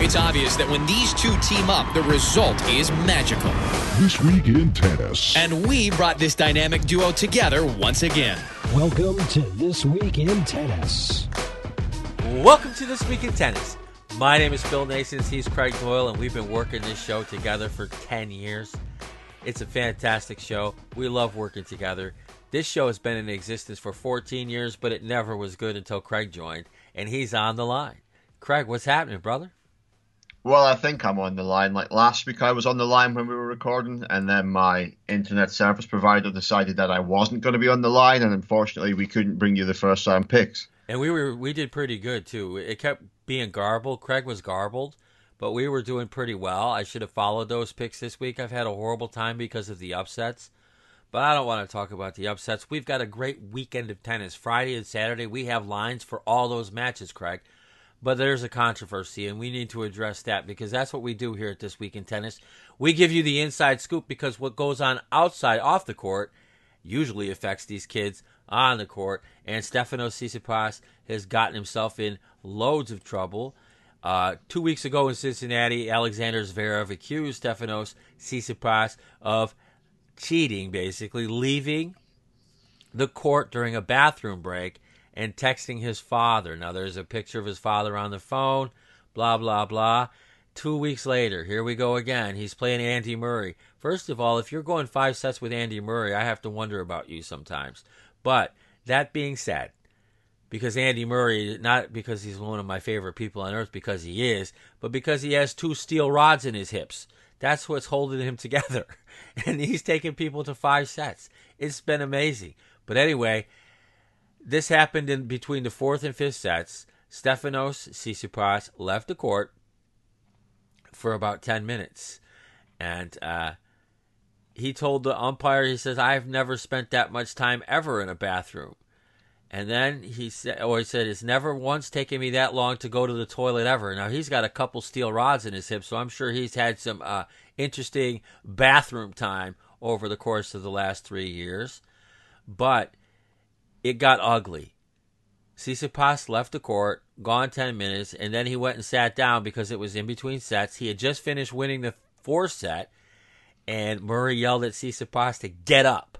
It's obvious that when these two team up, the result is magical. This Week in Tennis. And we brought this dynamic duo together once again. Welcome to This Week in Tennis. Welcome to This Week in Tennis. My name is Phil Nasons. He's Craig Doyle, and we've been working this show together for 10 years. It's a fantastic show. We love working together. This show has been in existence for 14 years, but it never was good until Craig joined, and he's on the line. Craig, what's happening, brother? Well, I think I'm on the line. Like last week, I was on the line when we were recording, and then my internet service provider decided that I wasn't going to be on the line, and unfortunately, we couldn't bring you the first round picks. And we were we did pretty good too. It kept being garbled. Craig was garbled, but we were doing pretty well. I should have followed those picks this week. I've had a horrible time because of the upsets, but I don't want to talk about the upsets. We've got a great weekend of tennis. Friday and Saturday, we have lines for all those matches, Craig. But there's a controversy, and we need to address that because that's what we do here at This Week in Tennis. We give you the inside scoop because what goes on outside, off the court, usually affects these kids on the court. And Stefanos Tsitsipas has gotten himself in loads of trouble. Uh, two weeks ago in Cincinnati, Alexander Zverev accused Stefanos Tsitsipas of cheating, basically leaving the court during a bathroom break and texting his father. Now, there's a picture of his father on the phone, blah, blah, blah. Two weeks later, here we go again. He's playing Andy Murray. First of all, if you're going five sets with Andy Murray, I have to wonder about you sometimes. But that being said, because Andy Murray, not because he's one of my favorite people on earth, because he is, but because he has two steel rods in his hips. That's what's holding him together. And he's taking people to five sets. It's been amazing. But anyway, this happened in between the fourth and fifth sets. Stefanos Tsitsipas left the court for about 10 minutes. And uh, he told the umpire, he says, I've never spent that much time ever in a bathroom. And then he said, or he said, it's never once taken me that long to go to the toilet ever. Now he's got a couple steel rods in his hip, so I'm sure he's had some uh, interesting bathroom time over the course of the last three years. But it got ugly. Tsitsipas left the court, gone 10 minutes, and then he went and sat down because it was in between sets. He had just finished winning the fourth set, and Murray yelled at Tsitsipas to get up.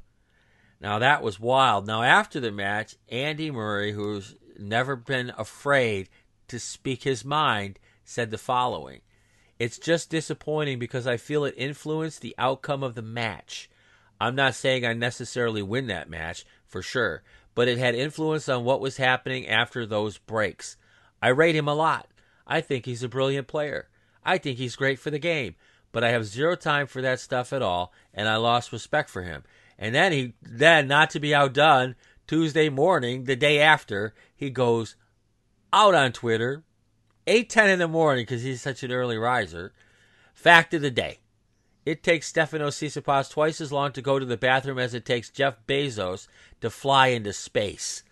Now that was wild. Now after the match, Andy Murray, who's never been afraid to speak his mind, said the following. It's just disappointing because I feel it influenced the outcome of the match. I'm not saying I necessarily win that match, for sure, but it had influence on what was happening after those breaks. I rate him a lot. I think he's a brilliant player. I think he's great for the game, but I have zero time for that stuff at all, and I lost respect for him. And then he then not to be outdone, Tuesday morning, the day after, he goes out on Twitter, 8:10 in the morning because he's such an early riser. Fact of the day. It takes Stefanos Tsitsipas twice as long to go to the bathroom as it takes Jeff Bezos to fly into space.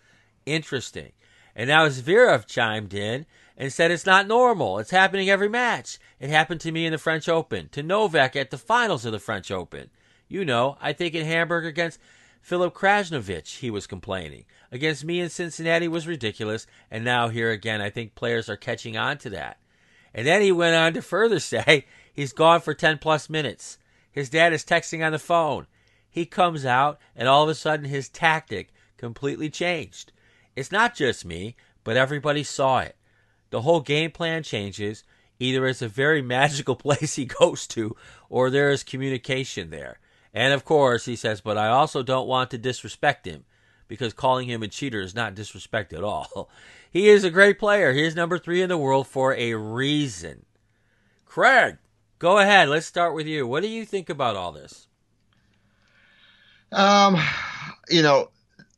Interesting. And now Zverev chimed in and said it's not normal. It's happening every match. It happened to me in the French Open, to Novak at the finals of the French Open. You know, I think in Hamburg against Filip Krajinovic, he was complaining. Against me in Cincinnati was ridiculous, and now here again, I think players are catching on to that. And then he went on to further say He's gone for 10 plus minutes. His dad is texting on the phone. He comes out, and all of a sudden his tactic completely changed. It's not just me, but everybody saw it. The whole game plan changes. Either it's a very magical place he goes to, or there is communication there. And of course, he says, but I also don't want to disrespect him because calling him a cheater is not disrespect at all. He is a great player. He is number three in the world for a reason. Craig, Go ahead. Let's start with you. What do you think about all this? Um, you know,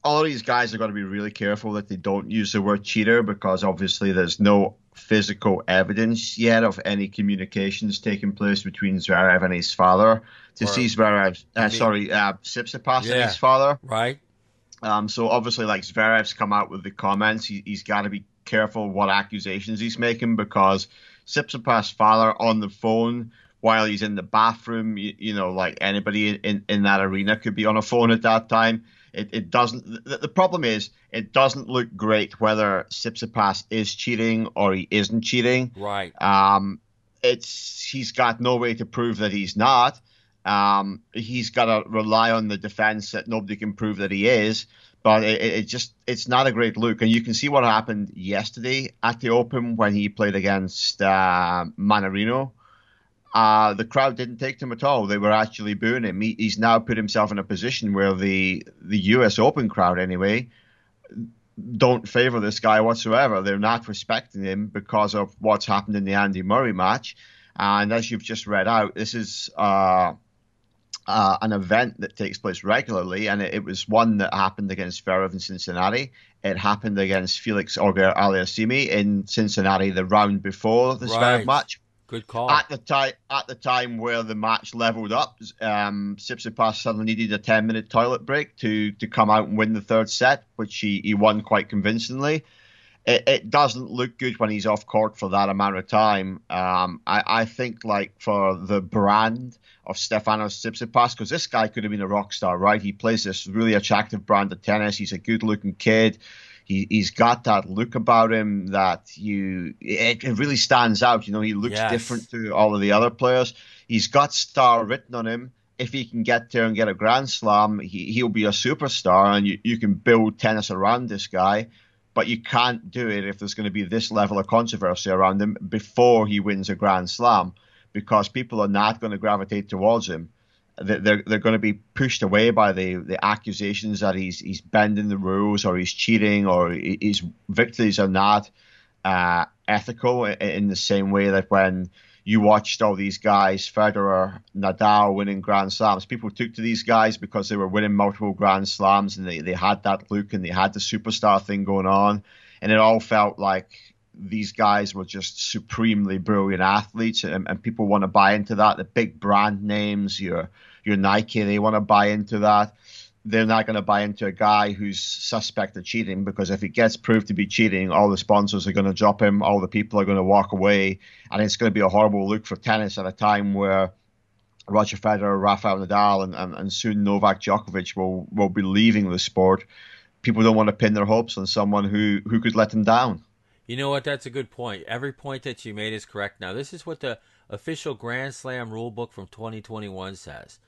all these guys are going to be really careful that they don't use the word cheater because obviously there's no physical evidence yet of any communications taking place between Zverev and his father. To see Zverev, uh, mean, sorry, uh, Tsitsipas yeah, and his father, right? Um, so obviously, like Zverev's come out with the comments, he, he's got to be careful what accusations he's making because Tsitsipas' father on the phone while he's in the bathroom. You, you, know, like anybody in, in that arena could be on a phone at that time. It, it doesn't. The, the problem is, it doesn't look great whether Tsitsipas is cheating or he isn't cheating. Right. Um, it's he's got no way to prove that he's not. Um, he's got to rely on the defense that nobody can prove that he is. But it, it just it's not a great look, and you can see what happened yesterday at the Open when he played against uh, Mannarino. Uh, the crowd didn't take him at all. They were actually booing him. He, he's now put himself in a position where the the U.S. Open crowd, anyway, don't favor this guy whatsoever. They're not respecting him because of what's happened in the Andy Murray match. And as you've just read out, this is uh, uh, an event that takes place regularly, and it, it, was one that happened against Zverev in Cincinnati. It happened against Felix Auger Aliassime in Cincinnati the round before the right. Zverev match. Good call. At the time, at the time where the match leveled up, um, Tsitsipas suddenly needed a ten-minute toilet break to to come out and win the third set, which he, he won quite convincingly. It, it doesn't look good when he's off court for that amount of time. Um, I, I think like for the brand of Stefanos Tsitsipas, because this guy could have been a rock star, right? He plays this really attractive brand of tennis. He's a good-looking kid he, he's got that look about him that you it, it really stands out. You know, he looks Yes. different to all of the other players. He's got star written on him. If he can get there and get a grand slam, he, he'll be a superstar, and you, you can build tennis around this guy. But you can't do it if there's going to be this level of controversy around him before he wins a grand slam, because people are not going to gravitate towards him. They're they're going to be pushed away by the, the accusations that he's he's bending the rules or he's cheating or his victories are not uh, ethical in the same way that when you watched all these guys, Federer, Nadal winning Grand Slams, people took to these guys because they were winning multiple Grand Slams and they, they had that look and they had the superstar thing going on. And it all felt like these guys were just supremely brilliant athletes and, and people want to buy into that. The big brand names, your your Nike, they want to buy into that. They're not going to buy into a guy who's suspect of cheating because if it gets proved to be cheating, all the sponsors are going to drop him, all the people are going to walk away, and it's going to be a horrible look for tennis at a time where Roger Federer, Rafael Nadal, and, and, and soon Novak Djokovic will, will be leaving the sport. People don't want to pin their hopes on someone who, who could let them down. You know what? That's a good point. Every point that you made is correct. Now, this is what the official Grand Slam rulebook from 2021 says.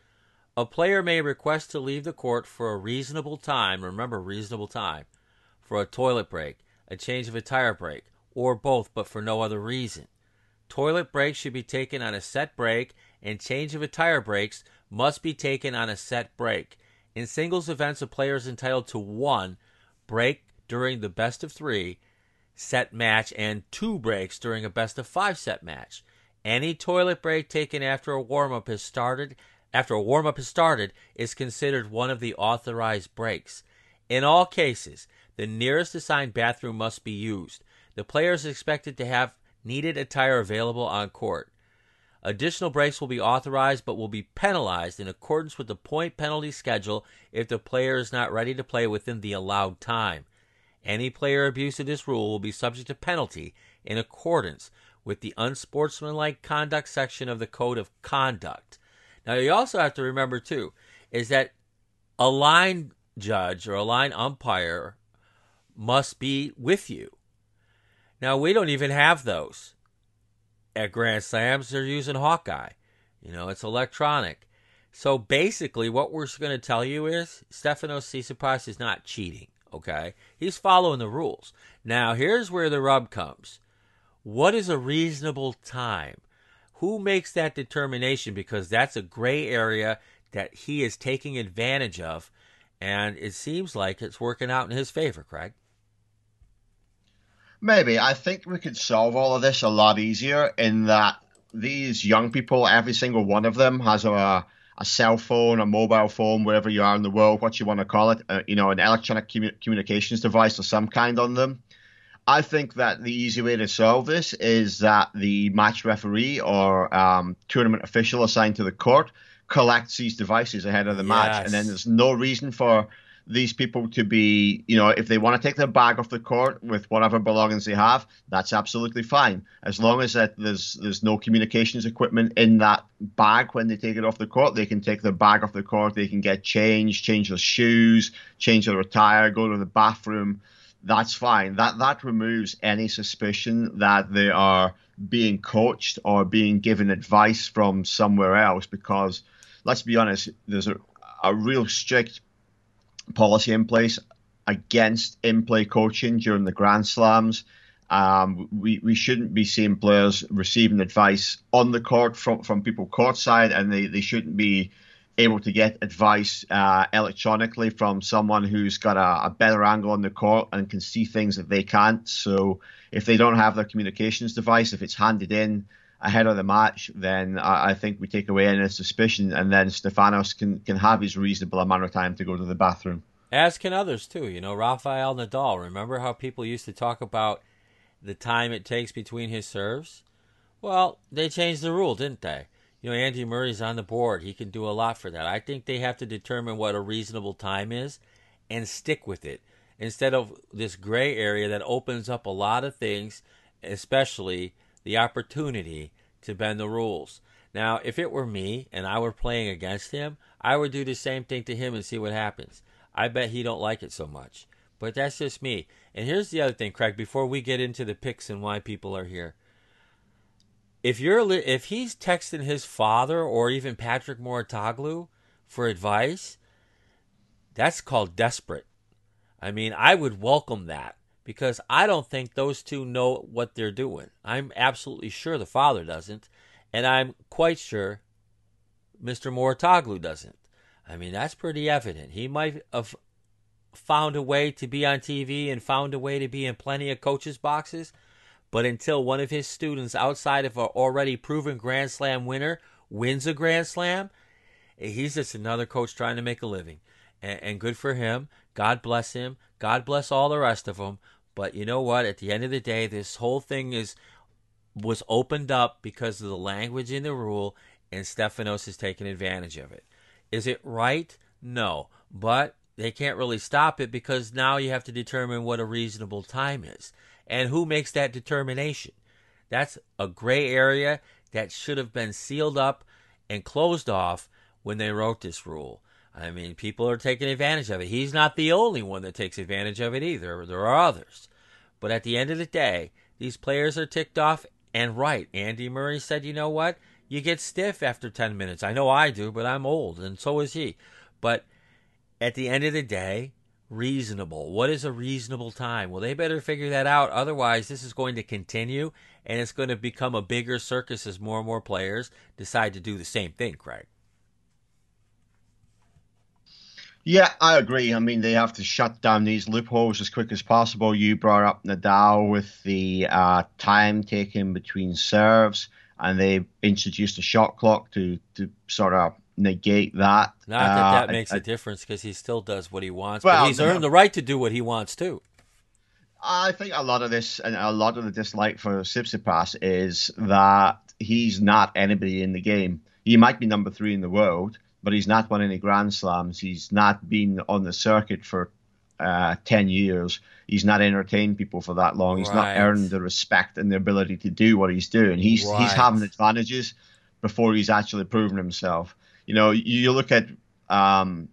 A player may request to leave the court for a reasonable time, remember, reasonable time, for a toilet break, a change of a tire break, or both, but for no other reason. Toilet breaks should be taken on a set break, and change of a tire breaks must be taken on a set break. In singles events, a player is entitled to one break during the best of three set match and two breaks during a best of five set match. Any toilet break taken after a warm up has started after a warm up has started is considered one of the authorized breaks. In all cases, the nearest assigned bathroom must be used. The player is expected to have needed attire available on court. Additional breaks will be authorized but will be penalized in accordance with the point penalty schedule if the player is not ready to play within the allowed time. Any player abuse of this rule will be subject to penalty in accordance with the unsportsmanlike conduct section of the Code of Conduct. Now, you also have to remember, too, is that a line judge or a line umpire must be with you. Now, we don't even have those at Grand Slams. They're using Hawkeye. You know, it's electronic. So basically, what we're going to tell you is Stefanos Tsitsipas is not cheating. Okay, he's following the rules. Now, here's where the rub comes. What is a reasonable time? Who makes that determination? Because that's a gray area that he is taking advantage of, and it seems like it's working out in his favor, Craig. Maybe. I think we could solve all of this a lot easier in that these young people, every single one of them, has a, a cell phone, a mobile phone, wherever you are in the world, what you want to call it, uh, you know, an electronic commu- communications device of some kind on them. I think that the easy way to solve this is that the match referee or um, tournament official assigned to the court collects these devices ahead of the match, and then there's no reason for these people to be, you know, if they want to take their bag off the court with whatever belongings they have, that's absolutely fine. As long as that there's there's no communications equipment in that bag when they take it off the court, they can take their bag off the court. They can get changed, change their shoes, change their attire, go to the bathroom. That's fine. That that removes any suspicion that they are being coached or being given advice from somewhere else. Because let's be honest, there's a, a real strict policy in place against in-play coaching during the Grand Slams. Um, we, we shouldn't be seeing players receiving advice on the court from, from people courtside, and they, they shouldn't be able to get advice uh, electronically from someone who's got a, a, better angle on the court and can see things that they can't. So if they don't have their communications device, if it's handed in ahead of the match, then I, I think we take away any suspicion, and then Stefanos can can have his reasonable amount of time to go to the bathroom. As can others too. You know, Rafael Nadal. Remember how people used to talk about the time it takes between his serves? Well, they changed the rule, didn't they? You know, Andy Murray's on the board. He can do a lot for that. I think they have to determine what a reasonable time is and stick with it instead of this gray area that opens up a lot of things, especially the opportunity to bend the rules. Now, if it were me and I were playing against him, I would do the same thing to him and see what happens. I bet he don't like it so much. But that's just me. And here's the other thing, Craig, before we get into the picks and why people are here. If you're li- if he's texting his father or even Patrick Mouratoglou for advice, that's called desperate. I mean, I would welcome that because I don't think those two know what they're doing. I'm absolutely sure the father doesn't, and I'm quite sure Mr. Mouratoglou doesn't. I mean, that's pretty evident. He might have found a way to be on TV and found a way to be in plenty of coaches' boxes, but until one of his students outside of an already proven Grand Slam winner wins a Grand Slam, he's just another coach trying to make a living. And, and good for him. God bless him. God bless all the rest of them. But you know what? At the end of the day, this whole thing is was opened up because of the language in the rule, and Stefanos has taken advantage of it. Is it right? No. But they can't really stop it because now you have to determine what a reasonable time is. And who makes that determination? That's a gray area that should have been sealed up and closed off when they wrote this rule. I mean, people are taking advantage of it. He's not the only one that takes advantage of it either. There are others. But at the end of the day, these players are ticked off and right. Andy Murray said, you know what? You get stiff after 10 minutes. I know I do, but I'm old, and so is he. But at the end of the day, reasonable. What is a reasonable time? Well, they better figure that out. Otherwise, this is going to continue, and it's going to become a bigger circus as more and more players decide to do the same thing, Craig. Yeah, I agree. I mean, they have to shut down these loopholes as quick as possible. You brought up Nadal with the uh, time taken between serves, and they introduced a shot clock to, to sort of negate that. Not that that uh, makes I, a difference because he still does what he wants, well, but he's earned the right to do what he wants too. I think a lot of this and a lot of the dislike for Tsitsipas is that he's not anybody in the game. He might be number three in the world, but he's not won any Grand Slams. He's not been on the circuit for uh, 10 years. He's not entertained people for that long. He's right. not earned the respect and the ability to do what he's doing. He's right. he's having advantages before he's actually proven himself. You know, you look at um,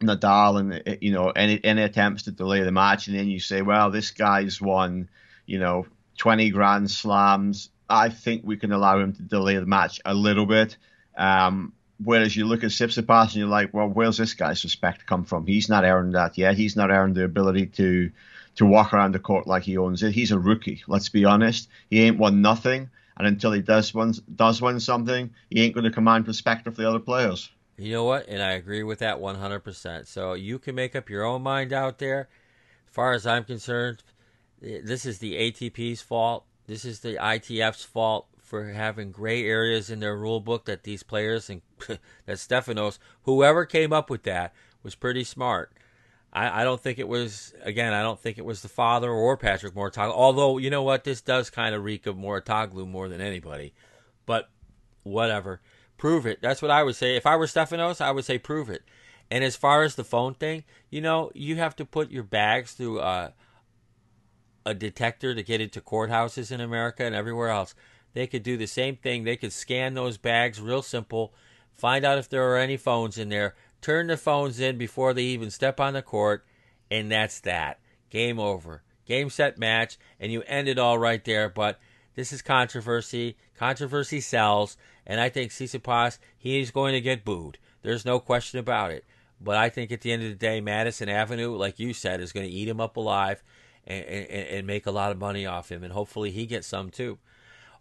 Nadal and you know any any attempts to delay the match, and then you say, well, this guy's won, you know, 20 Grand Slams. I think we can allow him to delay the match a little bit. Um, Whereas you look at Tsitsipas and you're like, well, where's this guy's respect come from? He's not earned that yet. He's not earned the ability to to walk around the court like he owns it. He's a rookie. Let's be honest. He ain't won nothing, and until he does win does win something, he ain't going to command respect for the other players. You know what? And I agree with that 100%. So you can make up your own mind out there. As far as I'm concerned, this is the ATP's fault. This is the ITF's fault for having gray areas in their rule book that these players and that Stefanos, whoever came up with that, was pretty smart. I, I, don't think it was again. I don't think it was the father or Patrick Mouratoglou. Although you know what, this does kind of reek of Mouratoglou more than anybody. But whatever, prove it. That's what I would say. If I were Stefanos, I would say prove it. And as far as the phone thing, you know, you have to put your bags through a, a detector to get into courthouses in America and everywhere else. They could do the same thing. They could scan those bags real simple, find out if there are any phones in there, turn the phones in before they even step on the court, and that's that. Game over. Game set match, and you end it all right there. But this is controversy. Controversy sells, and I think Tsitsipas, he's going to get booed. There's no question about it. But I think at the end of the day, Madison Avenue, like you said, is going to eat him up alive and, and, and make a lot of money off him, and hopefully he gets some too.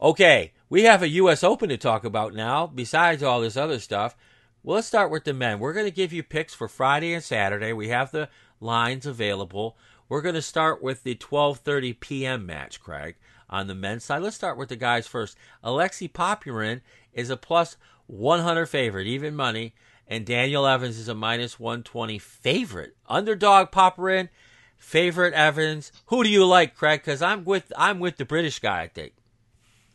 Okay, we have a U.S. Open to talk about now, besides all this other stuff. Well, let's start with the men. We're going to give you picks for Friday and Saturday. We have the lines available. We're going to start with the 12:30 p.m. match, Craig, on the men's side. Let's start with the guys first. Alexei Popyrin is a plus 100 favorite, even money, and Daniel Evans is a minus 120 favorite. Underdog Popyrin, favorite Evans. Who do you like, Craig? Because I'm with I'm with the British guy. I think.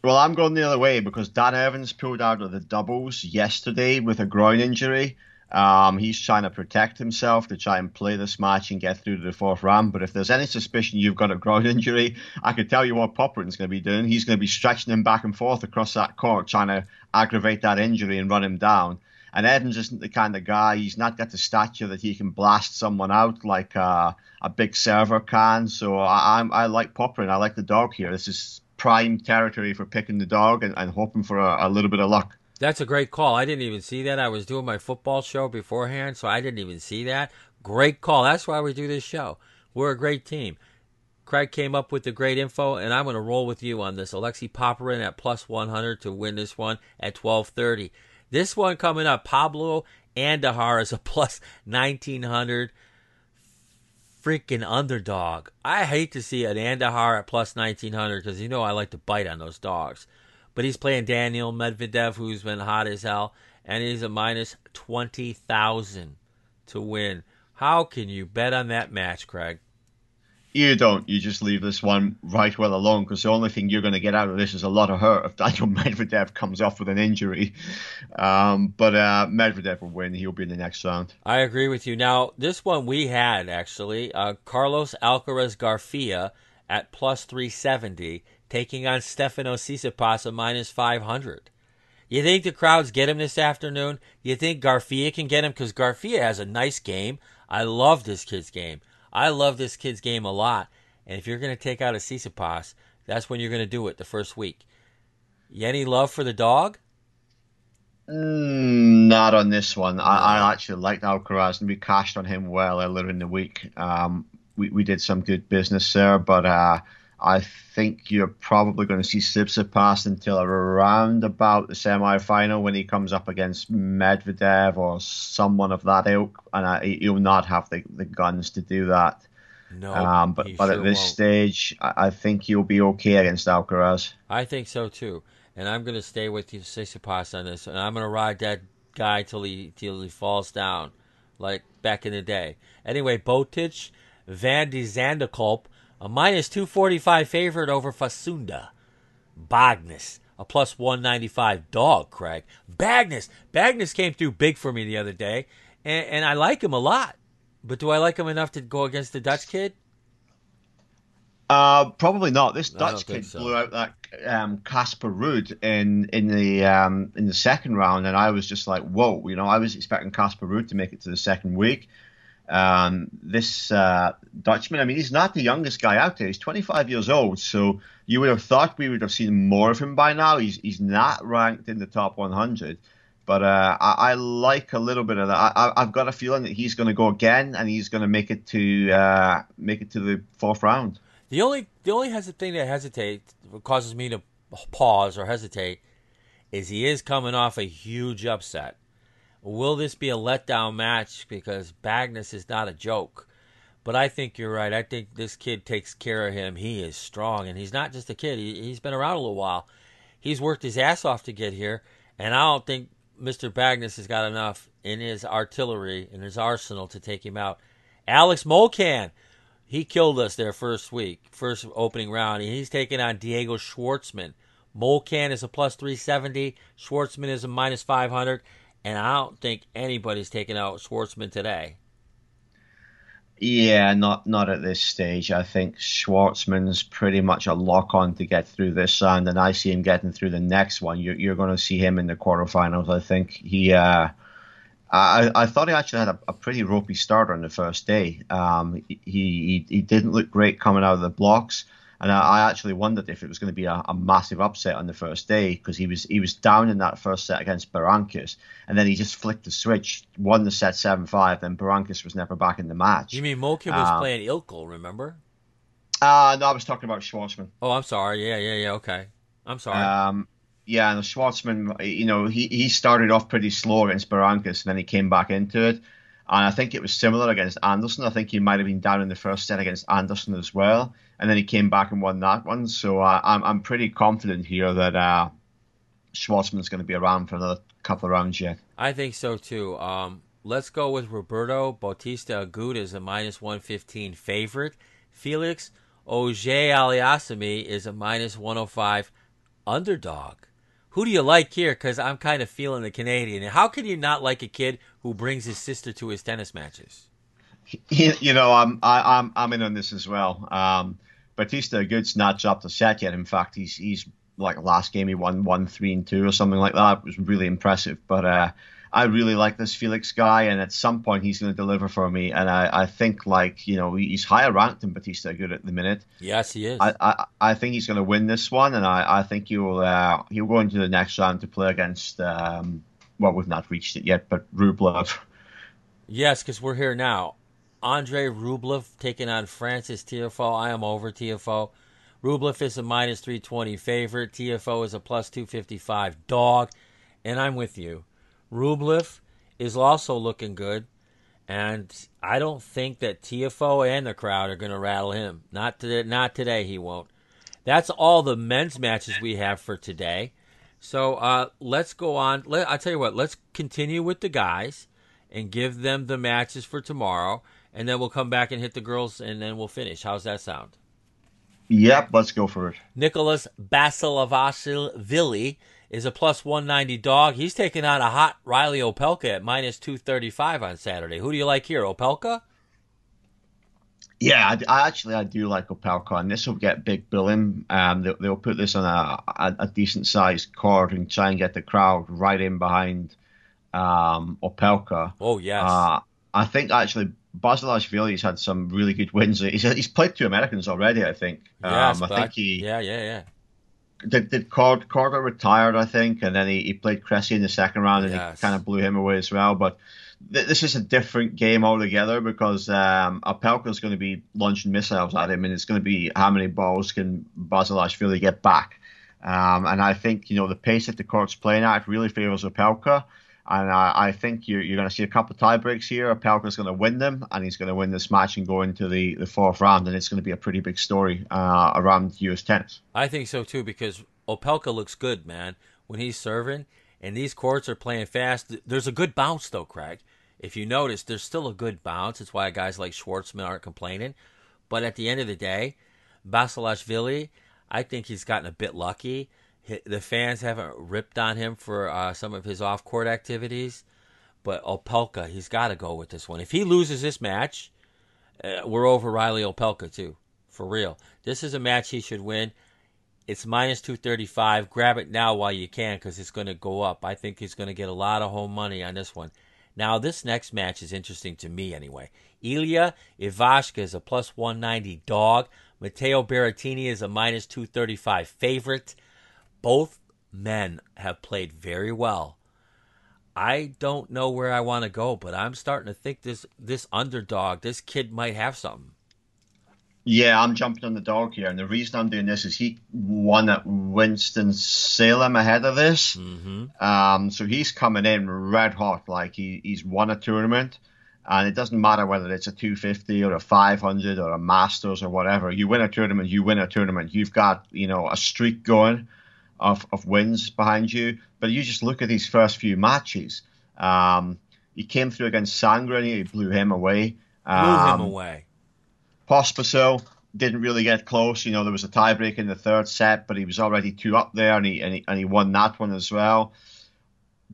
Well, I'm going the other way because Dan Evans pulled out of the doubles yesterday with a groin injury. Um, he's trying to protect himself to try and play this match and get through to the fourth round. But if there's any suspicion you've got a groin injury, I can tell you what Popyrin's going to be doing. He's going to be stretching him back and forth across that court, trying to aggravate that injury and run him down. And Evans isn't the kind of guy. He's not got the stature that he can blast someone out like uh, a big server can. So I, I, I like Popyrin. I like the dog here. This is prime territory for picking the dog and, and hoping for a, a little bit of luck. That's a great call. I didn't even see that. I was doing my football show beforehand, so I didn't even see that. Great call. That's why we do this show. We're a great team. Craig came up with the great info, and I'm going to roll with you on this. Alexei Popyrin at plus 100 to win this one at 1230. This one coming up, Pablo Andujar is a plus 1900 freaking underdog. I hate to see an Andujar at plus 1900 because you know I like to bite on those dogs. But he's playing Daniel Medvedev, who's been hot as hell, and he's a minus 20,000 to win. How can you bet on that match, Craig? You don't. You just leave this one right well alone because the only thing you're going to get out of this is a lot of hurt if Daniel Medvedev comes off with an injury. Um, but uh, Medvedev will win. He'll be in the next round. I agree with you. Now, this one we had actually uh, Carlos Alcaraz Garcia at plus 370, taking on Stefano Tsitsipas at minus 500. You think the crowds get him this afternoon? You think Garcia can get him? Because Garcia has a nice game. I love this kid's game. I love this kid's game a lot. And if you're going to take out a Tsitsipas, that's when you're going to do it the first week. You any love for the dog? Mm, not on this one. I, I, actually liked Alcaraz and we cashed on him well earlier in the week. Um, we, we did some good business there, but uh, I think you're probably going to see Tsitsipas until around about the semi-final when he comes up against Medvedev or someone of that ilk, and uh, he'll not have the, the guns to do that. No, um, but but sure at this won't. stage, I, I think he'll be okay against Alcaraz. I think so too. And I'm going to stay with you, Tsitsipas, on this, and I'm going to ride that guy till he till he falls down, like back in the day. Anyway, Botic, Van de Zandschulp, a minus 245 favorite over Facundo. Bagnis, a plus 195 dog, Craig. Bagnis. Bagnis came through big for me the other day, and, and I like him a lot. But do I like him enough to go against the Dutch kid? Uh, probably not. This Dutch kid so. blew out that um, Casper Ruud in in the um, in the second round, and I was just like, whoa! You know, I was expecting Casper Ruud to make it to the second week. Um, this uh, Dutchman, I mean, he's not the youngest guy out there. He's 25 years old, so you would have thought we would have seen more of him by now. He's he's not ranked in the top 100, but uh, I, I like a little bit of that. I, I've got a feeling that he's going to go again, and he's going to make it to uh, make it to the fourth round. The only the only thing that hesitates causes me to pause or hesitate is he is coming off a huge upset. Will this be a letdown match because Bagnis is not a joke? But I think you're right. I think this kid takes care of him. He is strong, and he's not just a kid. He, he's been around a little while. He's worked his ass off to get here, and I don't think Mr. Bagnis has got enough in his artillery, in his arsenal to take him out. Alex Molcan, he killed us there first week, first opening round. He's taking on Diego Schwartzman. Molcan is a plus 370. Schwartzman is a minus 500. And I don't think anybody's taking out Schwartzman today. Yeah, not not at this stage. I think Schwartzman's pretty much a lock on to get through this round, and I see him getting through the next one. You're, you're going to see him in the quarterfinals. I think he. Uh, I, I thought he actually had a, a pretty ropey start on the first day. Um, he, he he didn't look great coming out of the blocks. And I, I actually wondered if it was going to be a, a massive upset on the first day because he was he was down in that first set against Berankis, and then he just flicked the switch, won the set seven five. Then Berankis was never back in the match. You mean Molcan was um, playing Ilkel? Remember? Uh no, I was talking about Schwartzman. Oh, I'm sorry. Yeah, yeah, yeah. Okay, I'm sorry. Um, yeah, and Schwartzman, you know, he, he started off pretty slow against Berankis, and then he came back into it. And I think it was similar against Anderson. I think he might have been down in the first set against Anderson as well and then he came back and won that one. So uh, I'm I'm pretty confident here that uh, Schwartzman's going to be around for another couple of rounds yet. I think so too. Um, let's go with Roberto Bautista Agut as a minus one fifteen favorite. Felix Auger Aliassime is a minus one hundred five underdog. Who do you like here? Because I'm kind of feeling the Canadian. How can you not like a kid who brings his sister to his tennis matches? You know, I'm I, am i I'm in on this as well. Um, Bautista Agut's not dropped a set yet. In fact, he's he's like last game he won one three and two or something like that. It was really impressive. But uh, I really like this Felix guy, and at some point he's going to deliver for me. And I, I think like you know he's higher ranked than Bautista Agut at the minute. Yes, he is. I I, I think he's going to win this one, and I, I think he'll uh, he'll go into the next round to play against um, well we've not reached it yet, but Rublev. Yes, because we're here now. Andre Rublev taking on Frances Tiafoe. I am over Tiafoe. Rublev is a minus 320 favorite. Tiafoe is a plus 255 dog. And I'm with you. Rublev is also looking good. And I don't think that Tiafoe and the crowd are going to rattle him. Not today, not today, he won't. That's all the men's matches we have for today. So uh, let's go on. Let, I'll tell you what, let's continue with the guys and give them the matches for tomorrow and then we'll come back and hit the girls, and then we'll finish. How's that sound? Yep, let's go for it. Nicholas Basilashvili is a plus 190 dog. He's taking on a hot Reilly Opelka at minus 235 on Saturday. Who do you like here, Opelka? Yeah, I, I, actually I do like Opelka, and this will get big billing. Um, they, will put this on a, a, a decent sized court and try and get the crowd right in behind um, Opelka. Oh yes. Uh, I think actually Basilashvili's had some really good wins. He's, he's played two Americans already, I think. Yes, um, I think he. Yeah, yeah, yeah. Did, did Cord, Korda retired, I think, and then he, he played Cressy in the second round, and yes. he kind of blew him away as well. But th- this is a different game altogether because um, is going to be launching missiles at him, and it's going to be how many balls can Basilashvili get back. Um, and I think you know the pace that the court's playing at really favors Opelka. And I, I think you're, you're going to see a couple of tie breaks here. Opelka's going to win them, and he's going to win this match and go into the, the fourth round. And it's going to be a pretty big story uh, around U.S. tennis. I think so too, because Opelka looks good, man, when he's serving. And these courts are playing fast. There's a good bounce, though, Craig. If you notice, there's still a good bounce. It's why guys like Schwartzman aren't complaining. But at the end of the day, Basilashvili, I think he's gotten a bit lucky the fans haven't ripped on him for uh, some of his off court activities, but Opelka, he's got to go with this one. If he loses this match, uh, we're over Reilly Opelka too, for real. This is a match he should win. It's minus 235. Grab it now while you can because it's going to go up. I think he's going to get a lot of home money on this one. Now, this next match is interesting to me anyway. Ilya Ivashka is a plus 190 dog. Matteo Berrettini is a minus 235 favorite. Both men have played very well. I don't know where I want to go, but I'm starting to think this this underdog, this kid might have something. Yeah, I'm jumping on the dog here, and the reason I'm doing this is he won at Winston Salem ahead of this, mm-hmm. um, so he's coming in red hot. Like he, he's won a tournament, and it doesn't matter whether it's a 250 or a 500 or a Masters or whatever. You win a tournament, you win a tournament. You've got you know a streak going of, of wins behind you. But you just look at these first few matches. Um, he came through against Sandgren, he blew him away. Um, blew him away. Pospisil didn't really get close. You know, there was a tiebreak in the third set, but he was already two up there, and he and he, and he won that one as well.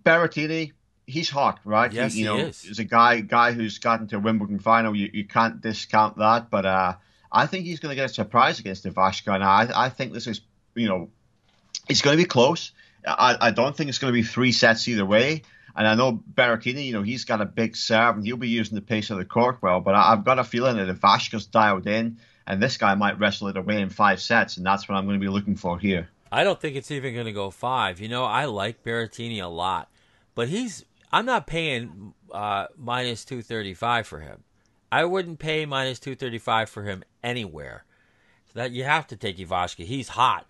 Berrettini, he's hot, right? Yes, you he know, is. He's a guy guy who's gotten to a Wimbledon final. You, you can't discount that. But uh, I think he's going to get a surprise against Ivashka. and I, I think this is, you know, it's going to be close. I, I don't think it's going to be three sets either way. And I know Berrettini, you know, he's got a big serve and he'll be using the pace of the court well. But I, I've got a feeling that Ivashka's dialed in and this guy might wrestle it away in five sets. And that's what I'm going to be looking for here. I don't think it's even going to go five. You know, I like Berrettini a lot, but he's. I'm not paying uh, minus two thirty five for him. I wouldn't pay minus two thirty five for him anywhere. So that you have to take Ivashka. He's hot.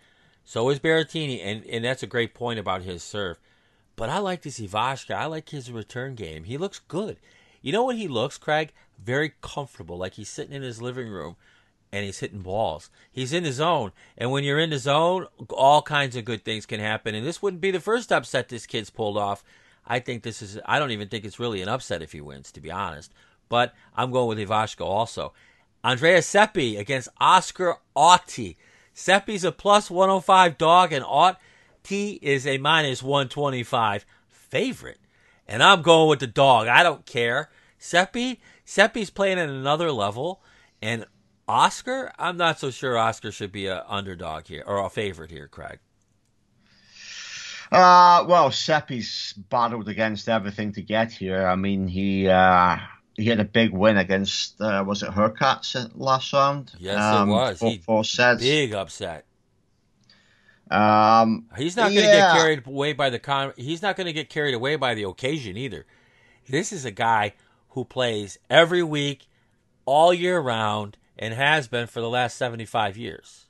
So is Berrettini, and and that's a great point about his serve. But I like this Ivashka. I like his return game. He looks good. You know what he looks, Craig? Very comfortable, like he's sitting in his living room and he's hitting balls. He's in the zone. And when you're in the zone, all kinds of good things can happen. And this wouldn't be the first upset this kid's pulled off. I think this is, I don't even think it's really an upset if he wins, to be honest. But I'm going with Ivashka also. Andrea Seppi against Oscar Otte. Seppi's a plus 105 dog, and Otte is a minus 125 favorite. And I'm going with the dog. I don't care. Seppi, Seppi's playing at another level, and Oscar, I'm not so sure Oscar should be a underdog here or a favorite here, Craig. Uh, well, Seppi's battled against everything to get here. I mean, he uh, he had a big win against uh, was it Hurkacz last round? Yes, um, it was. Four, he, four sets. Big upset. Um, He's not going to yeah. get carried away by the con. He's not going to get carried away by the occasion either. This is a guy who plays every week, all year round, and has been for the last seventy-five years.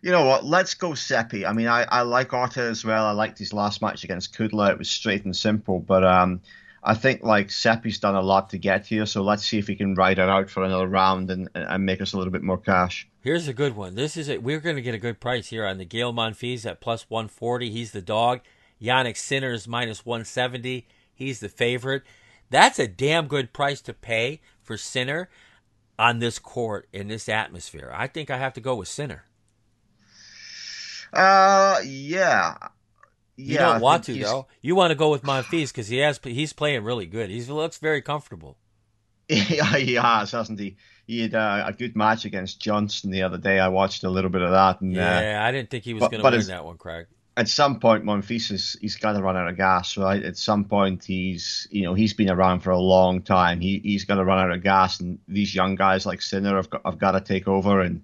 You know what? Let's go Seppi. I mean, I, I like Otte as well. I liked his last match against Kudla. It was straight and simple. But um, I think like Seppi's done a lot to get here. So let's see if he can ride it out for another round and, and make us a little bit more cash. Here's a good one. This is it. we're going to get a good price here on the Gael Monfils at plus 140. He's the dog. Jannik Sinner is minus 170. He's the favorite. That's a damn good price to pay for Sinner on this court in this atmosphere. I think I have to go with Sinner. Uh, yeah. You Yeah, don't want to he's- though. You want to go with Monfils because he has he's playing really good. He looks very comfortable. Yeah, he has, hasn't he? He had uh, a good match against Johnson the other day. I watched a little bit of that, and uh, Yeah, I didn't think he was going to win that one, Craig. at some point, Monfils is he's got to run out of gas, right? At some point, he's you know he's been around for a long time. He he's got to run out of gas, and these young guys like Sinner have got, have got to take over. And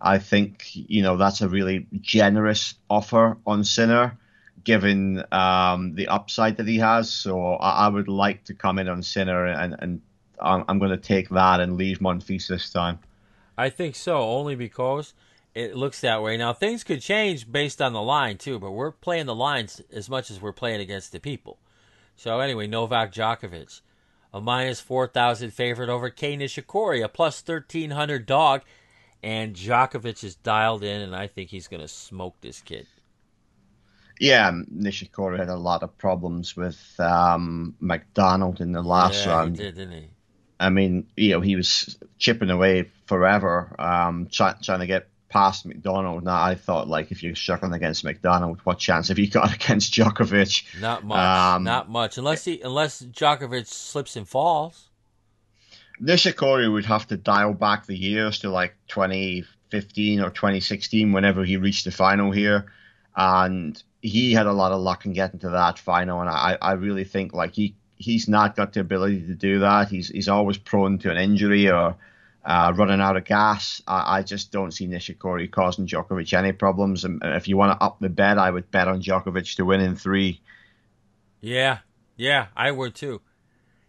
I think you know that's a really generous offer on Sinner, given um, the upside that he has. So I, I would like to come in on Sinner, and and I'm, I'm going to take that and leave Monfils this time. I think so, only because it looks that way. Now things could change based on the line too, but we're playing the lines as much as we're playing against the people. So anyway, Novak Djokovic, a minus four thousand favorite over Kei Nishikori, a plus thirteen hundred dog, and Djokovic is dialed in, and I think he's going to smoke this kid. Yeah, Nishikori had a lot of problems with um, McDonald in the last yeah, round. he did, didn't he? I mean, you know, he was chipping away forever, um, try, trying to get past McDonald. Now, I thought, like, if you're struggling against McDonald, what chance have you got against Djokovic? Not much, Um, not much, unless he unless Djokovic slips and falls. Nishikori would have to dial back the years to like 2015 or 2016, whenever he reached the final here, and he had a lot of luck in getting to that final. And I, I really think like he he's not got the ability to do that. He's he's always prone to an injury or uh, running out of gas. I, I just don't see Nishikori causing Djokovic any problems. And if you want to up the bet, I would bet on Djokovic to win in three. Yeah, yeah, I would too.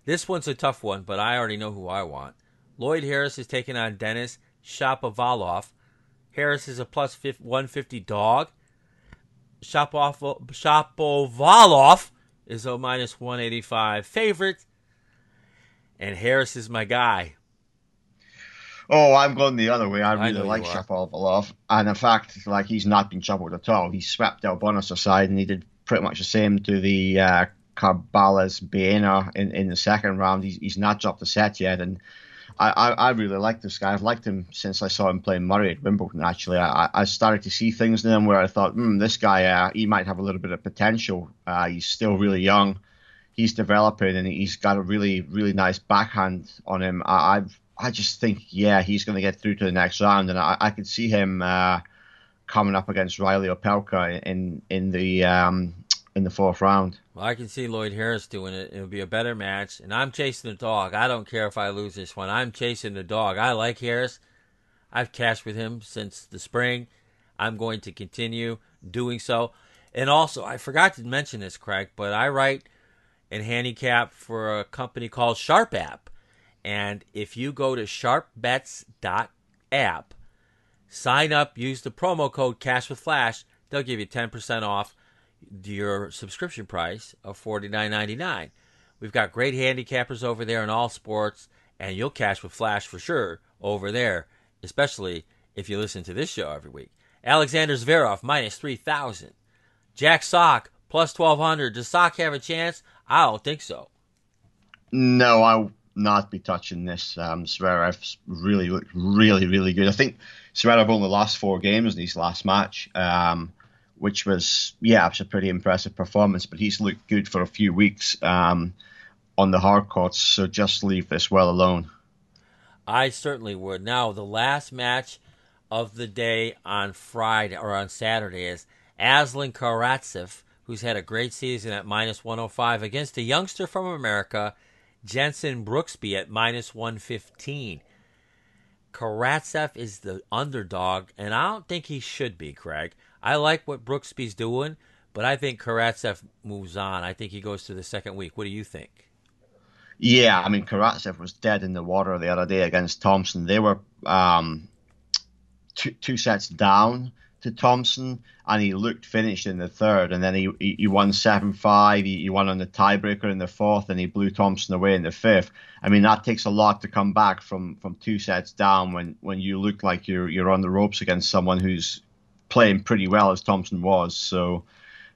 This one's a tough one, but I already know who I want. Lloyd Harris is taking on Denis Shapovalov. Harris is a plus 50, 150 dog. Shapov- Shapovalov is a minus 185 favorite. And Harris is my guy. Oh, I'm going the other way. I I really you like. Shapovalov, and in fact, like he's not been troubled at all. He swept Delbonis aside, and he did pretty much the same to the uh, Carballés Baena in, in the second round. He's, he's not dropped a set yet, and I, I, I really like this guy. I've liked him since I saw him playing Murray at Wimbledon. Actually, I, I started to see things in him where I thought, hmm, this guy, uh, he might have a little bit of potential. Uh, he's still really young. he's developing and he's got a really really nice backhand on him. I I've, I just think yeah he's going to get through to the next round, and I, I could see him uh, coming up against Reilly Opelka in in the um, in the fourth round. Well, I can see Lloyd Harris doing it. It'll be a better match, and I'm chasing the dog. I don't care if I lose this one. I'm chasing the dog. I like Harris. I've cashed with him since the spring. I'm going to continue doing so. And also, I forgot to mention this, Craig, but I write and handicap for a company called Sharp App. And if you go to sharpbets.app, sign up, use the promo code Cash with Flash, they'll give you 10% off your subscription price of $49.99. We've got great handicappers over there in all sports, and you'll cash with Flash for sure over there, especially if you listen to this show every week. Alexander Zverev minus 3,000. Jack Sock plus 1,200. Does Sock have a chance? I don't think so. No, I'll not be touching this. Um, Zverev's really looked really, really good. I think Zverev only lost four games in his last match, um, which was, yeah, it was a pretty impressive performance, but he's looked good for a few weeks um, on the hard courts, so just leave this well alone. I certainly would. Now, the last match of the day on Friday or on Saturday is Aslan Karatsev who's had a great season at minus 105, against a youngster from America, Jenson Brooksby, at minus 115. Karatsev is the underdog, and I don't think he should be, Craig. I like what Brooksby's doing, but I think Karatsev moves on. I think he goes to the second week. What do you think? Yeah, I mean, Karatsev was dead in the water the other day against Thompson. They were um, two, two sets down to Thompson, and he looked finished in the third. And then he he, won seven five. He, he won on the tiebreaker in the fourth, and he blew Thompson away in the fifth. I mean, that takes a lot to come back from from two sets down when when you look like you're you're on the ropes against someone who's playing pretty well as Thompson was. So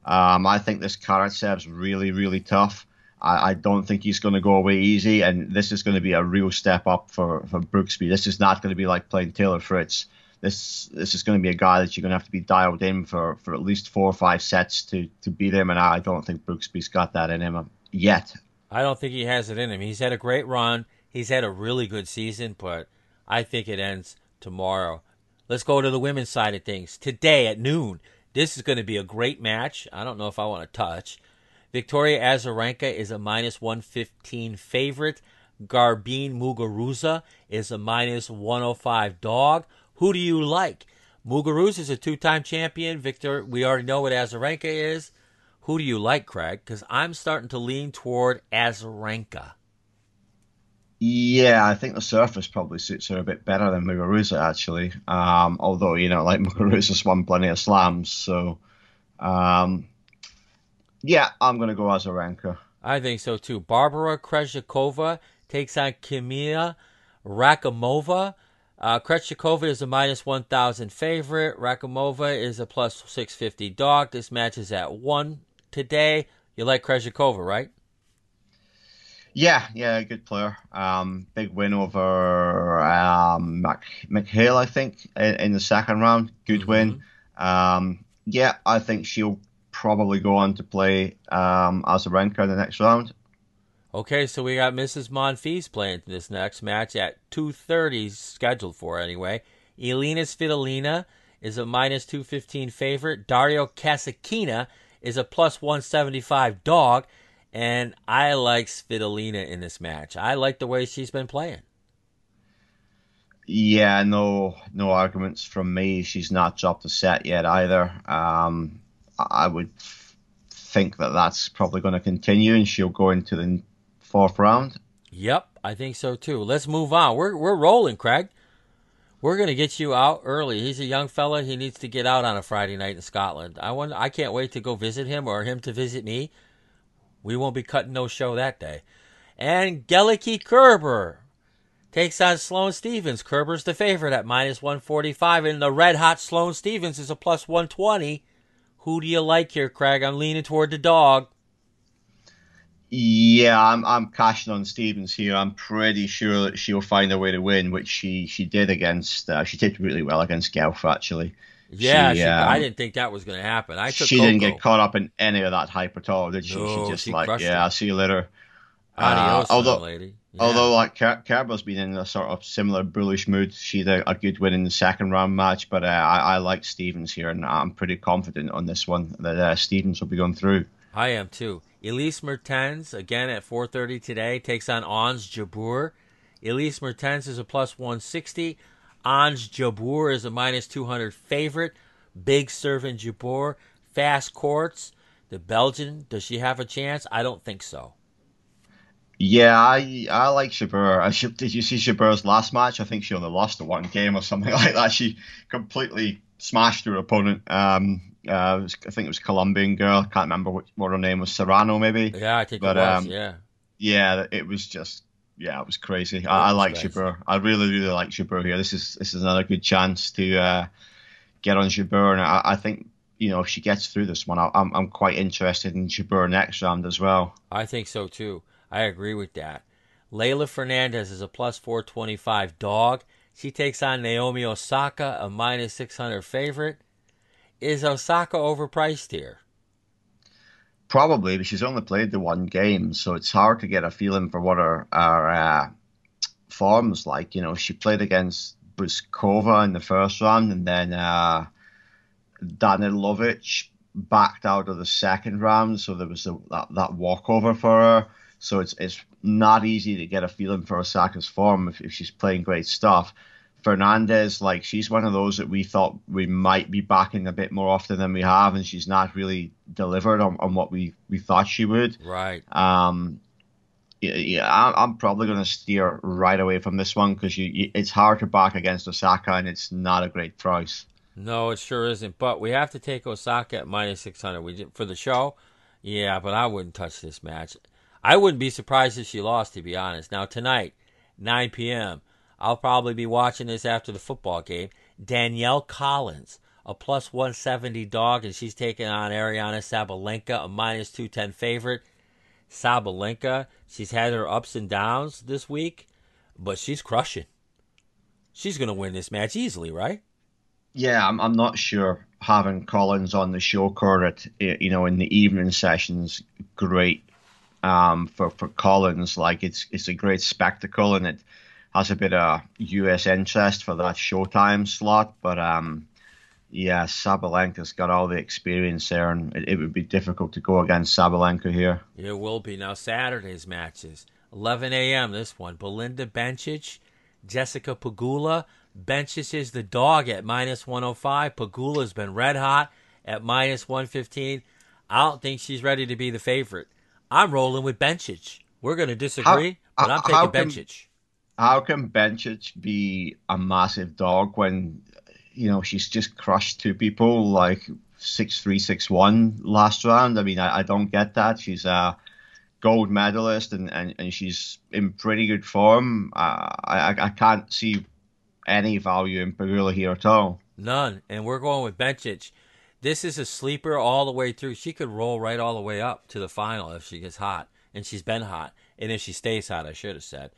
um, I think this Karatsev's really really tough. I, I don't think he's going to go away easy, and this is going to be a real step up for for Brooksby. This is not going to be like playing Taylor Fritz this this is going to be a guy that you're going to have to be dialed in for, for at least four or five sets to, to beat him, and I don't think Brooksby's got that in him yet. I don't think he has it in him. He's had a great run. He's had a really good season, but I think it ends tomorrow. Let's go to the women's side of things. Today at noon, this is going to be a great match. I don't know if I want to touch. Victoria Azarenka is a minus 115 favorite. Garbine Muguruza is a minus 105 dog. Who do you like? Muguruza is a two-time champion. Victor, we already know what Azarenka is. Who do you like, Craig? Because I'm starting to lean toward Azarenka. Yeah, I think the surface probably suits her a bit better than Muguruza, actually. Um, although, you know, like Muguruza's won plenty of slams. So, um, yeah, I'm going to go Azarenka. I think so, too. Barbara Krejcikova takes on Kamila Rakhimova. Uh, Krejcikova is a minus 1,000 favorite. Rakhimova is a plus 650 dog. This match is at 1 today. You like Krejcikova, right? Yeah, yeah, good player. Um, big win over um, Mac- McHale, I think, in, in, the second round. Good mm-hmm. win. Um, yeah, I think she'll probably go on to play um, Azarenka in the next round. Okay, so we got Mrs. Monfils playing this next match at 2.30, scheduled for anyway. Elina Svitolina is a minus 215 favorite. Daria Kasatkina is a plus 175 dog. And I like Svitolina in this match. I like the way she's been playing. Yeah, no, no arguments from me. She's not dropped a set yet either. Um, I would think that that's probably going to continue, and she'll go into the fourth round. Yep, I think so too. Let's move on. We're we're rolling, Craig. We're gonna get you out early. He's a young fella. He needs to get out on a Friday night in Scotland. I want. I can't wait to go visit him or him to visit me. We won't be cutting no show that day. Angelique Kerber takes on Sloane Stevens. Kerber's the favorite at minus 145, and the red hot Sloane Stevens is a plus 120. Who do you like here, Craig? I'm leaning toward the dog. Yeah, I'm I'm cashing on Stevens here. I'm pretty sure that she'll find a way to win, which she she did against. Uh, she did really well against Gauff actually. Yeah, She, she, um, I didn't think that was going to happen. I took she didn't get caught up in any of that hype at all, did she? No, she just she like, yeah, it. I'll see you later. Adios, Uh, although- lady. Yeah. Although like Ker- Kerber's been in a sort of similar bullish mood, she had a, good win in the second round match. But uh, I, I like Stevens here, and I'm pretty confident on this one that uh, Stevens will be going through. I am too. Elise Mertens again at 4:30 today takes on Ons Jabeur. Elise Mertens is a plus 160. Ons Jabeur is a minus 200 favorite. Big serve in Jabeur. Fast courts. The Belgian, does she have a chance? I don't think so. Yeah, I I like Jabeur. I should, did you see Jabeur's last match? I think she only lost the one game or something like that. She completely smashed her opponent. Um, uh, was- I think it was Colombian girl. I can't remember what, what her name was. Serrano, maybe. Yeah, I think But, it was. um, yeah. Yeah, it was just yeah, it was crazy. I, I like. Jabeur. I really really like Jabeur here. This is this is another good chance to uh, get on Jabeur, and I, I think you know if she gets through this one, I, I'm I'm quite interested in Jabeur next round as well. I think so too. I agree with that. Leylah Fernandez is a plus 425 dog. She takes on Naomi Osaka, a minus 600 favorite. Is Osaka overpriced here? Probably, but she's only played the one game, so it's hard to get a feeling for what her, her uh, form's like. You know, she played against Bouzkova in the first round, and then uh, Danilovic backed out of the second round, so there was a, that, that walkover for her. So it's it's not easy to get a feeling for Osaka's form if, if she's playing great stuff. Fernandez, like she's one of those that we thought we might be backing a bit more often than we have, and she's not really delivered on, on what we, we thought she would. Right. Um, yeah, yeah I'm, probably going to steer right away from this one because you, you, it's hard to back against Osaka, and it's not a great price. No, it sure isn't. But we have to take Osaka at minus 600 we did, for the show. Yeah, but I wouldn't touch this match. I wouldn't be surprised if she lost, to be honest. Now, tonight, 9 p.m., I'll probably be watching this after the football game. Danielle Collins, a plus 170 dog, and she's taking on Aryna Sabalenka, a minus 210 favorite. Sabalenka, she's had her ups and downs this week, but she's crushing. She's going to win this match easily, right? Yeah, I'm, I'm not sure having Collins on the show card, you know, in the evening sessions, great um, for for Collins. Like it's it's a great spectacle and it has a bit of U.S. interest for that Showtime slot. But um, yeah, Sabalenka's got all the experience there, and it, it would be difficult to go against Sabalenka here. It will be. Now, Saturday's matches 11 a.m. This one Belinda Bencic, Jessica Pegula. Bencic is the dog at minus 105. Pegula's been red hot at minus 115. I don't think she's ready to be the favorite. I'm rolling with Bencic. We're going to disagree, How- but I'm taking can- Bencic. How can Bencic be a massive dog when you know she's just crushed two people like six three six one last round? I mean, I, I don't get that. She's a gold medalist and, and, and she's in pretty good form. I I can't see any value in Pegula here at all. None. And we're going with Bencic. This is a sleeper all the way through. She could roll right all the way up to the final if she gets hot. And she's been hot. And if she stays hot, I should have said.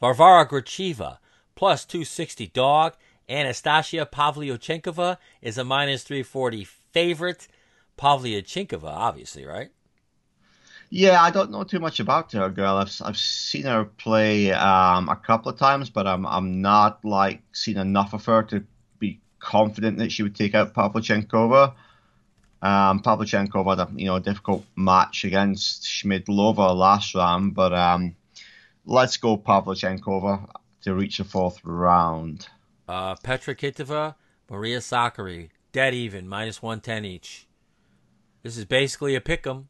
Varvara Gracheva, plus 260 dog. Anastasia Pavlyuchenkova is a minus 340 favorite. Pavlyuchenkova, obviously, right? Yeah, I don't know too much about her, girl. I've I've seen her play um, a couple of times, but I'm I'm not like seen enough of her to be confident that she would take out Pavlyuchenkova. Um, Pavlyuchenkova had a you know difficult match against Schmiedlova last round, but um, let's go Pavlyuchenkova to reach the fourth round. Uh, Petra Kvitova, Maria Sakkari, dead even, minus 110 each. This is basically a pick 'em.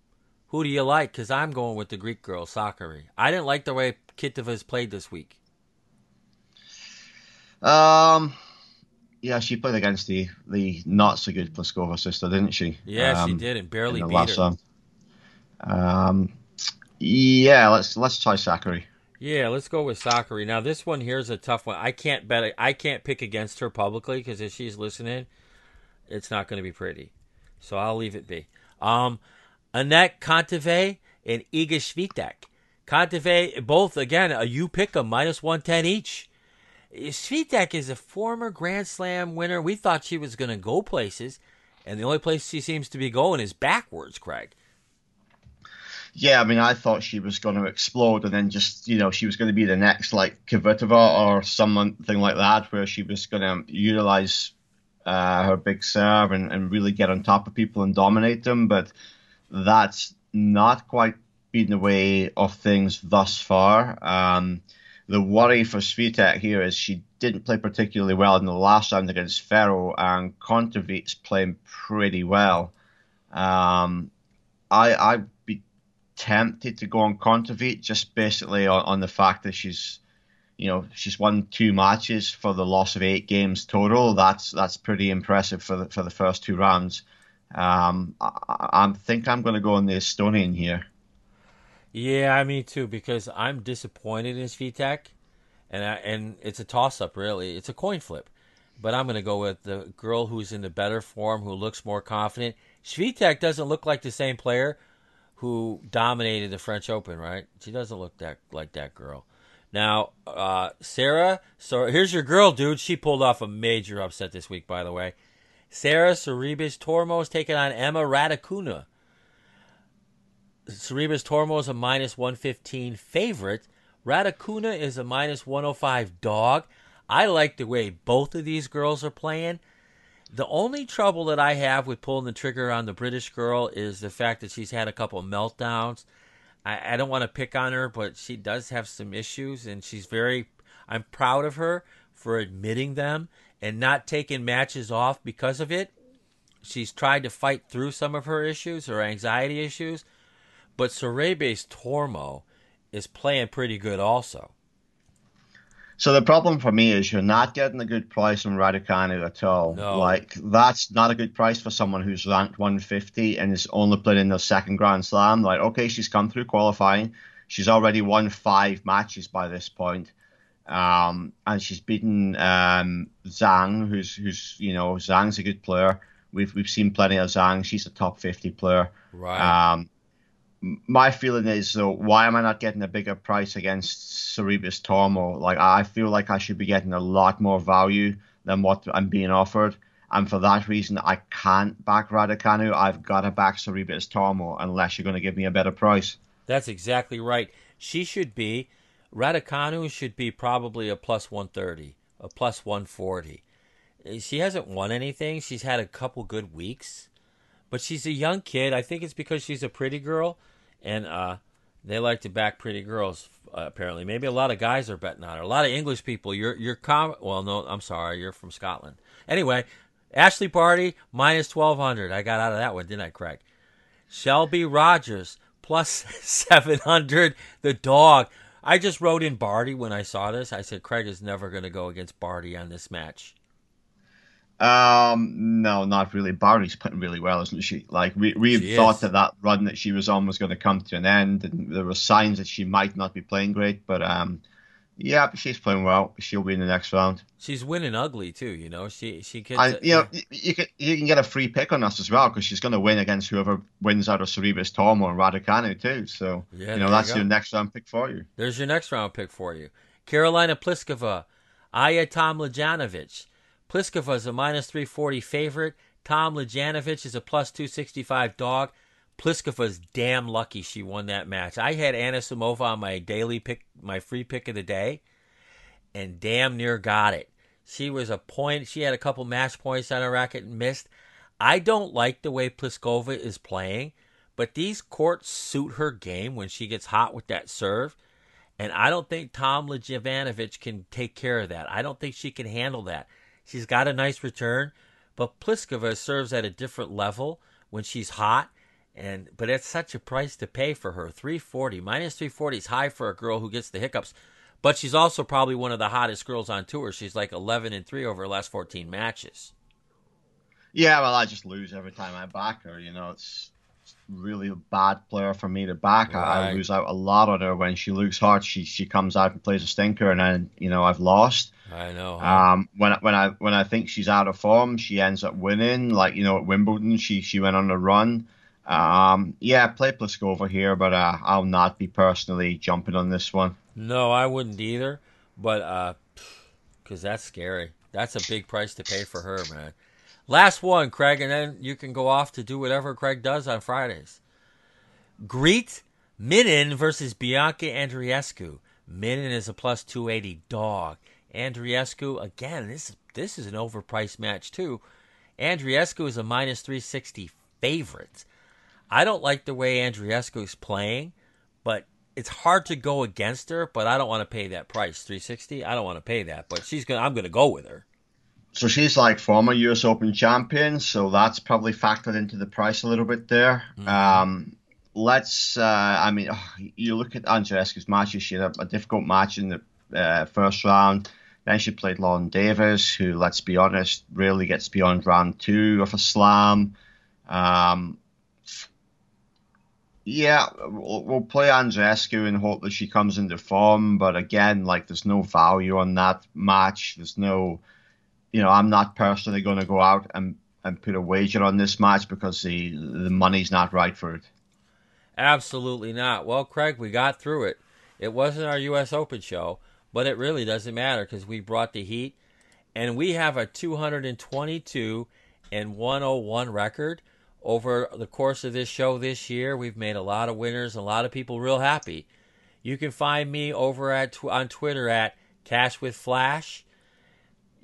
Who do you like? Because I'm going with the Greek girl, Sakkari. I didn't like the way Kvitova's played this week. Um, yeah, she played against the the not so good Pliskova sister, didn't she? Yeah, she Um, did, and barely beat her. Um, yeah, let's let's try Sakkari. Yeah, let's go with Sakkari. Now, this one here is a tough one. I can't bet. I can't pick against her publicly because if she's listening, it's not going to be pretty. So I'll leave it be. Um, Anett Kontaveit and Iga Swiatek. Kontaveit, both again a you pick 'em minus one ten each. Swiatek is a former Grand Slam winner. We thought she was going to go places, and the only place she seems to be going is backwards, Craig. Yeah, I mean, I thought she was going to explode, and then just you know she was going to be the next like Kvitova or something like that, where she was going to utilize uh, her big serve and, and really get on top of people and dominate them. But that's not quite been the way of things thus far. Um, the worry for Swiatek here is she didn't play particularly well in the last round against Ferro, and Kontaveit playing pretty well. Um, I be tempted to go on Kontaveit just basically on, on, the fact that she's, you know, she's won two matches for the loss of eight games total. That's that's pretty impressive for the for the first two rounds. Um, I, I think I'm going to go on the Estonian here. Yeah, me too, because I'm disappointed in Swiatek, and I, and it's a toss up really. It's a coin flip, but I'm going to go with the girl who's in the better form, who looks more confident. Swiatek doesn't look like the same player who dominated the French Open, right? She doesn't look that like that girl. Now, uh, Sarah, so here's your girl, dude. She pulled off a major upset this week, by the way. Sarah Sorribes Tormo taking on Emma Raducanu. Sorribes Tormo is a minus 115 favorite. Raducanu is a minus 105 dog. I like the way both of these girls are playing. The only trouble that I have with pulling the trigger on the British girl is the fact that she's had a couple meltdowns. I, I don't want to pick on her, but she does have some issues, and she's very. I'm proud of her for admitting them and not taking matches off because of it. She's tried to fight through some of her issues, her anxiety issues, but Sorribes Tormo is playing pretty good also. So the problem for me is you're not getting a good price on Raducanu at all. No. Like that's not a good price for someone who's ranked 150 and is only playing in their second Grand Slam. Like, okay, she's come through qualifying. She's already won five matches by this point. Um, and she's beaten um, Zhang, who's who's you know Zhang's a good player. We've we've seen plenty of Zhang. She's a top 50 player. Right. Um, my feeling is though, why am I not getting a bigger price against Sorribes Tormo? Like I feel like I should be getting a lot more value than what I'm being offered. And for that reason, I can't back Raducanu. I've got to back Sorribes Tormo unless you're going to give me a better price. That's exactly right. She should be, Raducanu should be probably a plus 130, a plus 140. She hasn't won anything. She's had a couple good weeks, but she's a young kid. I think it's because she's a pretty girl and uh, they like to back pretty girls. Uh, apparently, maybe a lot of guys are betting on her. A lot of English people. You're you're com. Well, no, I'm sorry. You're from Scotland. Anyway, Ashleigh Barty minus twelve hundred. I got out of that one, didn't I, Craig? Shelby Rogers plus seven hundred. The dog. I just wrote in Barty when I saw this. I said Craig is never going to go against Barty on this match. Um, no, not really. Barty's playing really well, isn't she? Like we we She thought is. that that run that she was on was going to come to an end, and there were signs that she might not be playing great. But um, yeah, she's playing well. She'll be in the next round. She's winning ugly too. You know, she she. And you know, you can you can get a free pick on us as well because she's going to win against whoever wins out of Sorribes Tormo and Raducanu too. So Yeah, you know that's go. your next round pick for you. There's your next round pick for you. Carolina Pliskova, Ajla Tomljanovic. Pliskova is a minus 340 favorite. Tomljanovic is a plus 265 dog. Pliskova's damn lucky she won that match. I had Anisimova on my daily pick, my free pick of the day, and damn near got it. She was a point. She had a couple match points on her racket and missed. I don't like the way Pliskova is playing, but these courts suit her game when she gets hot with that serve. And I don't think Tomljanovic can take care of that. I don't think she can handle that. She's got a nice return, but Pliskova serves at a different level when she's hot. And but it's such a price to pay for her. 340 minus 340 is high for a girl who gets the hiccups. But she's also probably one of the hottest girls on tour. She's like 11 and 3 over her last 14 matches. Yeah, well, I just lose every time I back her. You know, it's it's really a bad player for me to back. I, I lose out a lot on her when she looks hard. She she comes out and plays a stinker, and then you know I've lost. I know. huh? Um, when I- when I when I think she's out of form, she ends up winning. Like you know at Wimbledon, she she went on a run. Um, yeah, play Pliskova here, but uh, I'll not be personally jumping on this one. No, I wouldn't either. But uh, Because that's scary. That's a big price to pay for her, man. Last one, Craig, and then you can go off to do whatever Craig does on Fridays. Greet Minnen versus Bianca Andreescu. Minnen is a plus 280 dog. Andreescu, again, this, this is an overpriced match, too. Andreescu is a minus 360 favorite. I don't like the way Andreescu is playing, but it's hard to go against her. But I don't want to pay that price, 360. I don't want to pay that, but she's gonna. I'm gonna go with her. So she's like former U.S. Open champion, so that's probably factored into the price a little bit there. Mm-hmm. Um, let's. Uh, I mean, oh, you look at Andreescu's matches. She had a, a difficult match in the uh, first round. Then she played Lauren Davis, who, let's be honest, rarely gets beyond round two of a slam. Um, yeah, we'll, we'll play Andreescu and hope that she comes into form. But again, like, there's no value on that match. There's no, you know, I'm not personally going to go out and, and put a wager on this match because the the money's not right for it. Absolutely not. Well, Craig, we got through it. It wasn't our U.S. Open show, but it really doesn't matter because we brought the heat, and we have a 222 and 101 record over the course of this show this year. We've made a lot of winners, a lot of people real happy. You can find me over at on Twitter at Cash with Flash.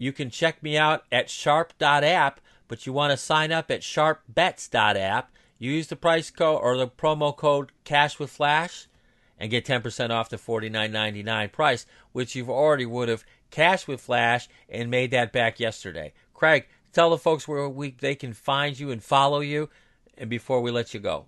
You can check me out at sharp.app, but you want to sign up at sharpbets.app. Use the price code or the promo code Cash with Flash and get 10% off the $49.99 price, which you've already would have cashed with Flash and made that back yesterday. Craig, tell the folks where we they can find you and follow you and before we let you go.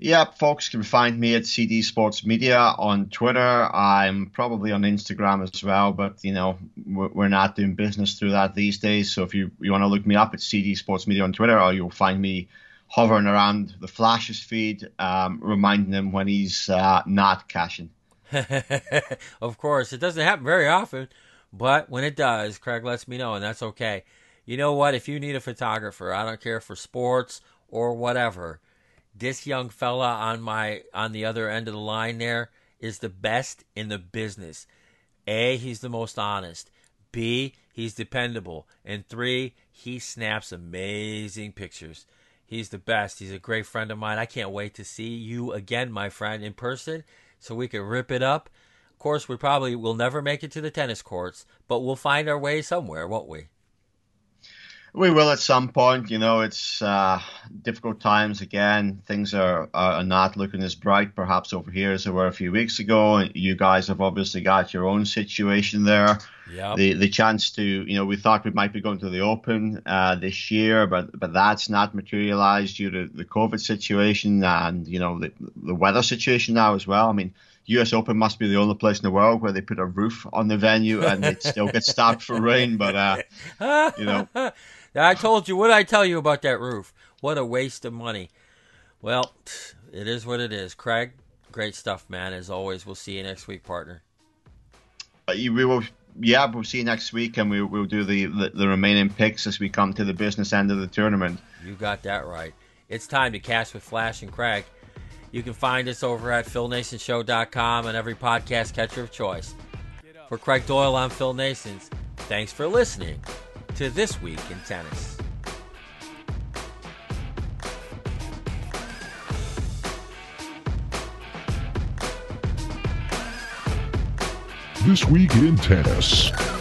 Yeah, folks can find me at CD Sports Media on Twitter. I'm probably on Instagram as well, but you know we're not doing business through that these days. So if you, you want to look me up, it's CD Sports Media on Twitter, or you'll find me hovering around the Flash's feed, um, reminding him when he's uh, not cashing. of course, it doesn't happen very often, but when it does, Craig lets me know, and that's okay. You know what? If you need a photographer, I don't care for sports or whatever, this young fella on my on the other end of the line there is the best in the business. A, he's the most honest. B, he's dependable. And three, he snaps amazing pictures. He's the best. He's a great friend of mine. I can't wait to see you again, my friend, in person so we can rip it up. Of course, we probably will never make it to the tennis courts, but we'll find our way somewhere, won't we? We will at some point. You know, it's uh, difficult times again. Things are, are not looking as bright, perhaps over here as they were a few weeks ago. You guys have obviously got your own situation there. Yep. The the chance to, you know, we thought we might be going to the Open uh, this year, but but that's not materialized due to the COVID situation and you know the the weather situation now as well. I mean, U.S. Open must be the only place in the world where they put a roof on the venue and it still gets stopped for rain. But uh, you know, I told you what did I tell you about that roof. What a waste of money. Well, it is what it is. Craig, great stuff, man. As always, we'll see you next week, partner. Uh, we will yeah, we'll see you next week, and we, we'll do the, the, the remaining picks as we come to the business end of the tournament. You got that right. It's time to cash with Flash and Craig. You can find us over at PhilNationShow.com and every podcast catcher of choice. For Craig Doyle, I'm Phil Nations. Thanks for listening to This Week in Tennis. This Week in Tennis.